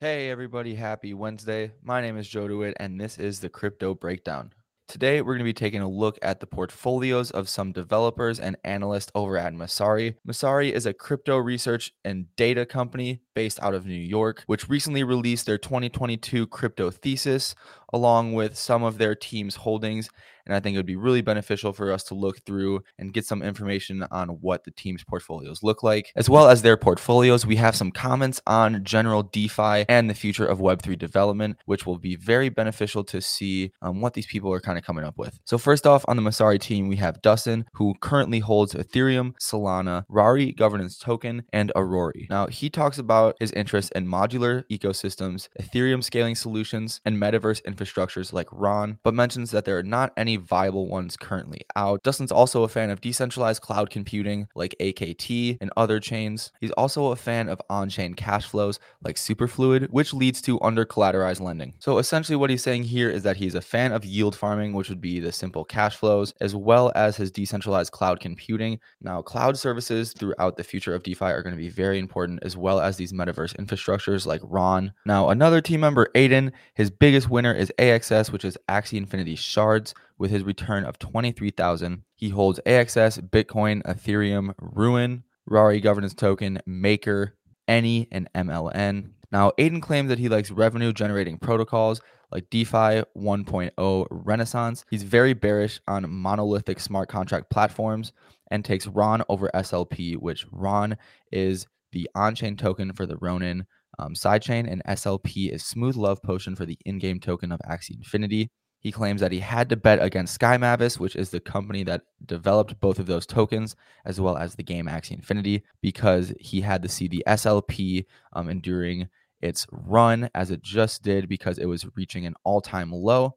Hey everybody, happy Wednesday. My name is Joe DeWitt and this is the Crypto Breakdown. Today we're going to be taking a look at the portfolios of some developers and analysts over at Messari. Messari is a crypto research and data company based out of New York, which recently released their 2022 crypto thesis along with some of their team's holdings and I think it would be really beneficial for us to look through and get some information on what the team's portfolios look like, as well as their portfolios. We have some comments on general DeFi and the future of Web3 development, which will be very beneficial to see um, what these people are kind of coming up with. So, first off, on the Messari team, we have Dustin, who currently holds Ethereum, Solana, Rari governance token, and Aurori. Now, he talks about his interest in modular ecosystems, Ethereum scaling solutions, and metaverse infrastructures like Ron, but mentions that there are not any viable ones currently out. Dustin's also a fan of decentralized cloud computing like AKT and other chains. He's also a fan of on chain cash flows like Superfluid, which leads to under collateralized lending. So essentially, what he's saying here is that he's a fan of yield farming, which would be the simple cash flows, as well as his decentralized cloud computing. Now, cloud services throughout the future of DeFi are going to be very important, as well as these metaverse infrastructures like Ron. Now, another team member, Aiden, his biggest winner is AXS, which is Axie Infinity Shards with his return of 23,000. He holds AXS, Bitcoin, Ethereum, Ruin, Rari governance token, Maker, Any, and MLN. Now, Aiden claims that he likes revenue generating protocols like DeFi 1.0 Renaissance. He's very bearish on monolithic smart contract platforms and takes Ron over SLP, which Ron is the on chain token for the Ronin um, sidechain, and SLP is Smooth Love Potion for the in game token of Axie Infinity. He claims that he had to bet against Sky Mavis, which is the company that developed both of those tokens, as well as the game Axie Infinity, because he had to see the SLP um, enduring its run as it just did because it was reaching an all time low.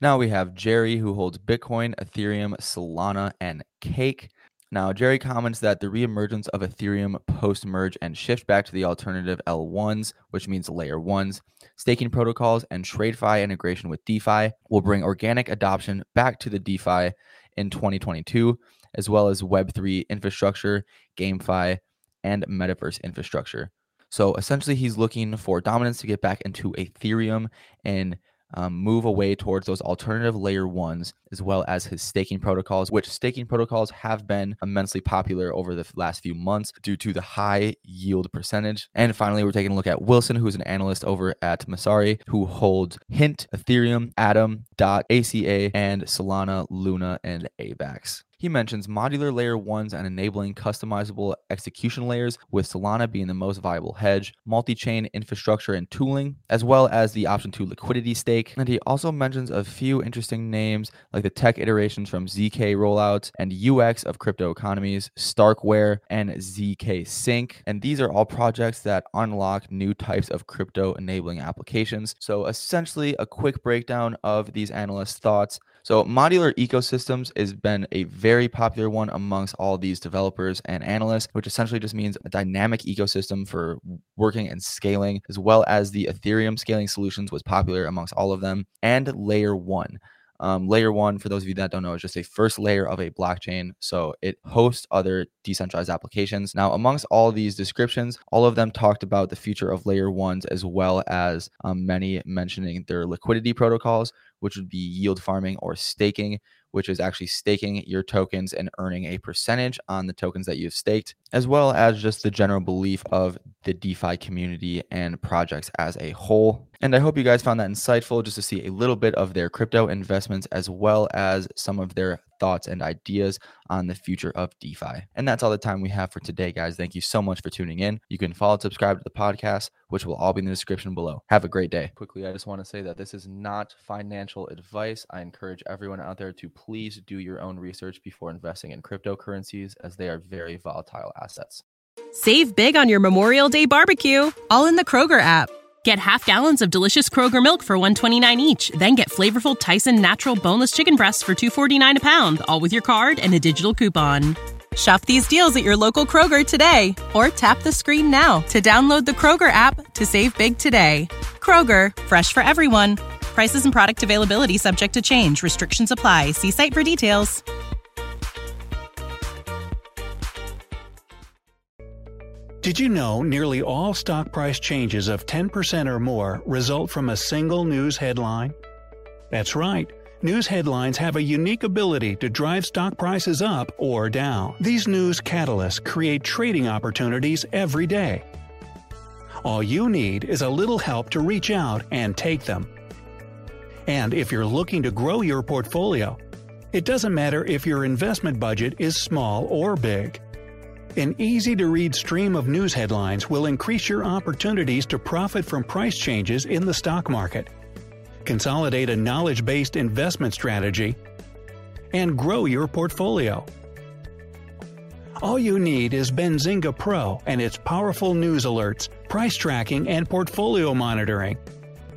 Now we have Jerry, who holds Bitcoin, Ethereum, Solana, and Cake. Now, Jerry comments that the reemergence of Ethereum post merge and shift back to the alternative L1s, which means layer ones, staking protocols, and TradFi integration with DeFi will bring organic adoption back to the DeFi in 2022, as well as Web3 infrastructure, GameFi, and metaverse infrastructure. So essentially, he's looking for dominance to get back into Ethereum and um, move away towards those alternative layer ones, as well as his staking protocols, which staking protocols have been immensely popular over the last few months due to the high yield percentage. And finally, we're taking a look at Wilson, who's an analyst over at Messari, who holds Hint, Ethereum, Atom, Dot, ACA, and Solana, Luna, and AVAX. He mentions modular layer ones and enabling customizable execution layers, with Solana being the most viable hedge, multi chain infrastructure and tooling, as well as the option to liquidity stake. And he also mentions a few interesting names like the tech iterations from ZK rollups and UX of crypto economies, Starkware, and ZK Sync. And these are all projects that unlock new types of crypto enabling applications. So, essentially, a quick breakdown of these analysts' thoughts. So, modular ecosystems has been a very popular one amongst all these developers and analysts, which essentially just means a dynamic ecosystem for working and scaling, as well as the Ethereum scaling solutions was popular amongst all of them, and layer one. Um, layer one, for those of you that don't know, is just a first layer of a blockchain. So it hosts other decentralized applications. Now, amongst all these descriptions, all of them talked about the future of layer ones, as well as um, many mentioning their liquidity protocols, which would be yield farming or staking, which is actually staking your tokens and earning a percentage on the tokens that you've staked, as well as just the general belief of the DeFi community and projects as a whole. And I hope you guys found that insightful just to see a little bit of their crypto investments as well as some of their thoughts and ideas on the future of DeFi. And that's all the time we have for today, guys. Thank you so much for tuning in. You can follow and subscribe to the podcast, which will all be in the description below. Have a great day. Quickly, I just want to say that this is not financial advice. I encourage everyone out there to please do your own research before investing in cryptocurrencies as they are very volatile assets. Save big on your Memorial Day barbecue, all in the Kroger app. Get half gallons of delicious Kroger milk for 129 each, then get flavorful Tyson natural boneless chicken breasts for 249 a pound, all with your card and a digital coupon. Shop these deals at your local Kroger today or tap the screen now to download the Kroger app to save big today. Kroger, fresh for everyone. Prices and product availability subject to change. Restrictions apply. See site for details. Did you know nearly all stock price changes of 10% or more result from a single news headline? That's right. News headlines have a unique ability to drive stock prices up or down. These news catalysts create trading opportunities every day. All you need is a little help to reach out and take them. And if you're looking to grow your portfolio, it doesn't matter if your investment budget is small or big. An easy to read stream of news headlines will increase your opportunities to profit from price changes in the stock market, consolidate a knowledge based investment strategy, and grow your portfolio. All you need is Benzinga Pro and its powerful news alerts, price tracking, and portfolio monitoring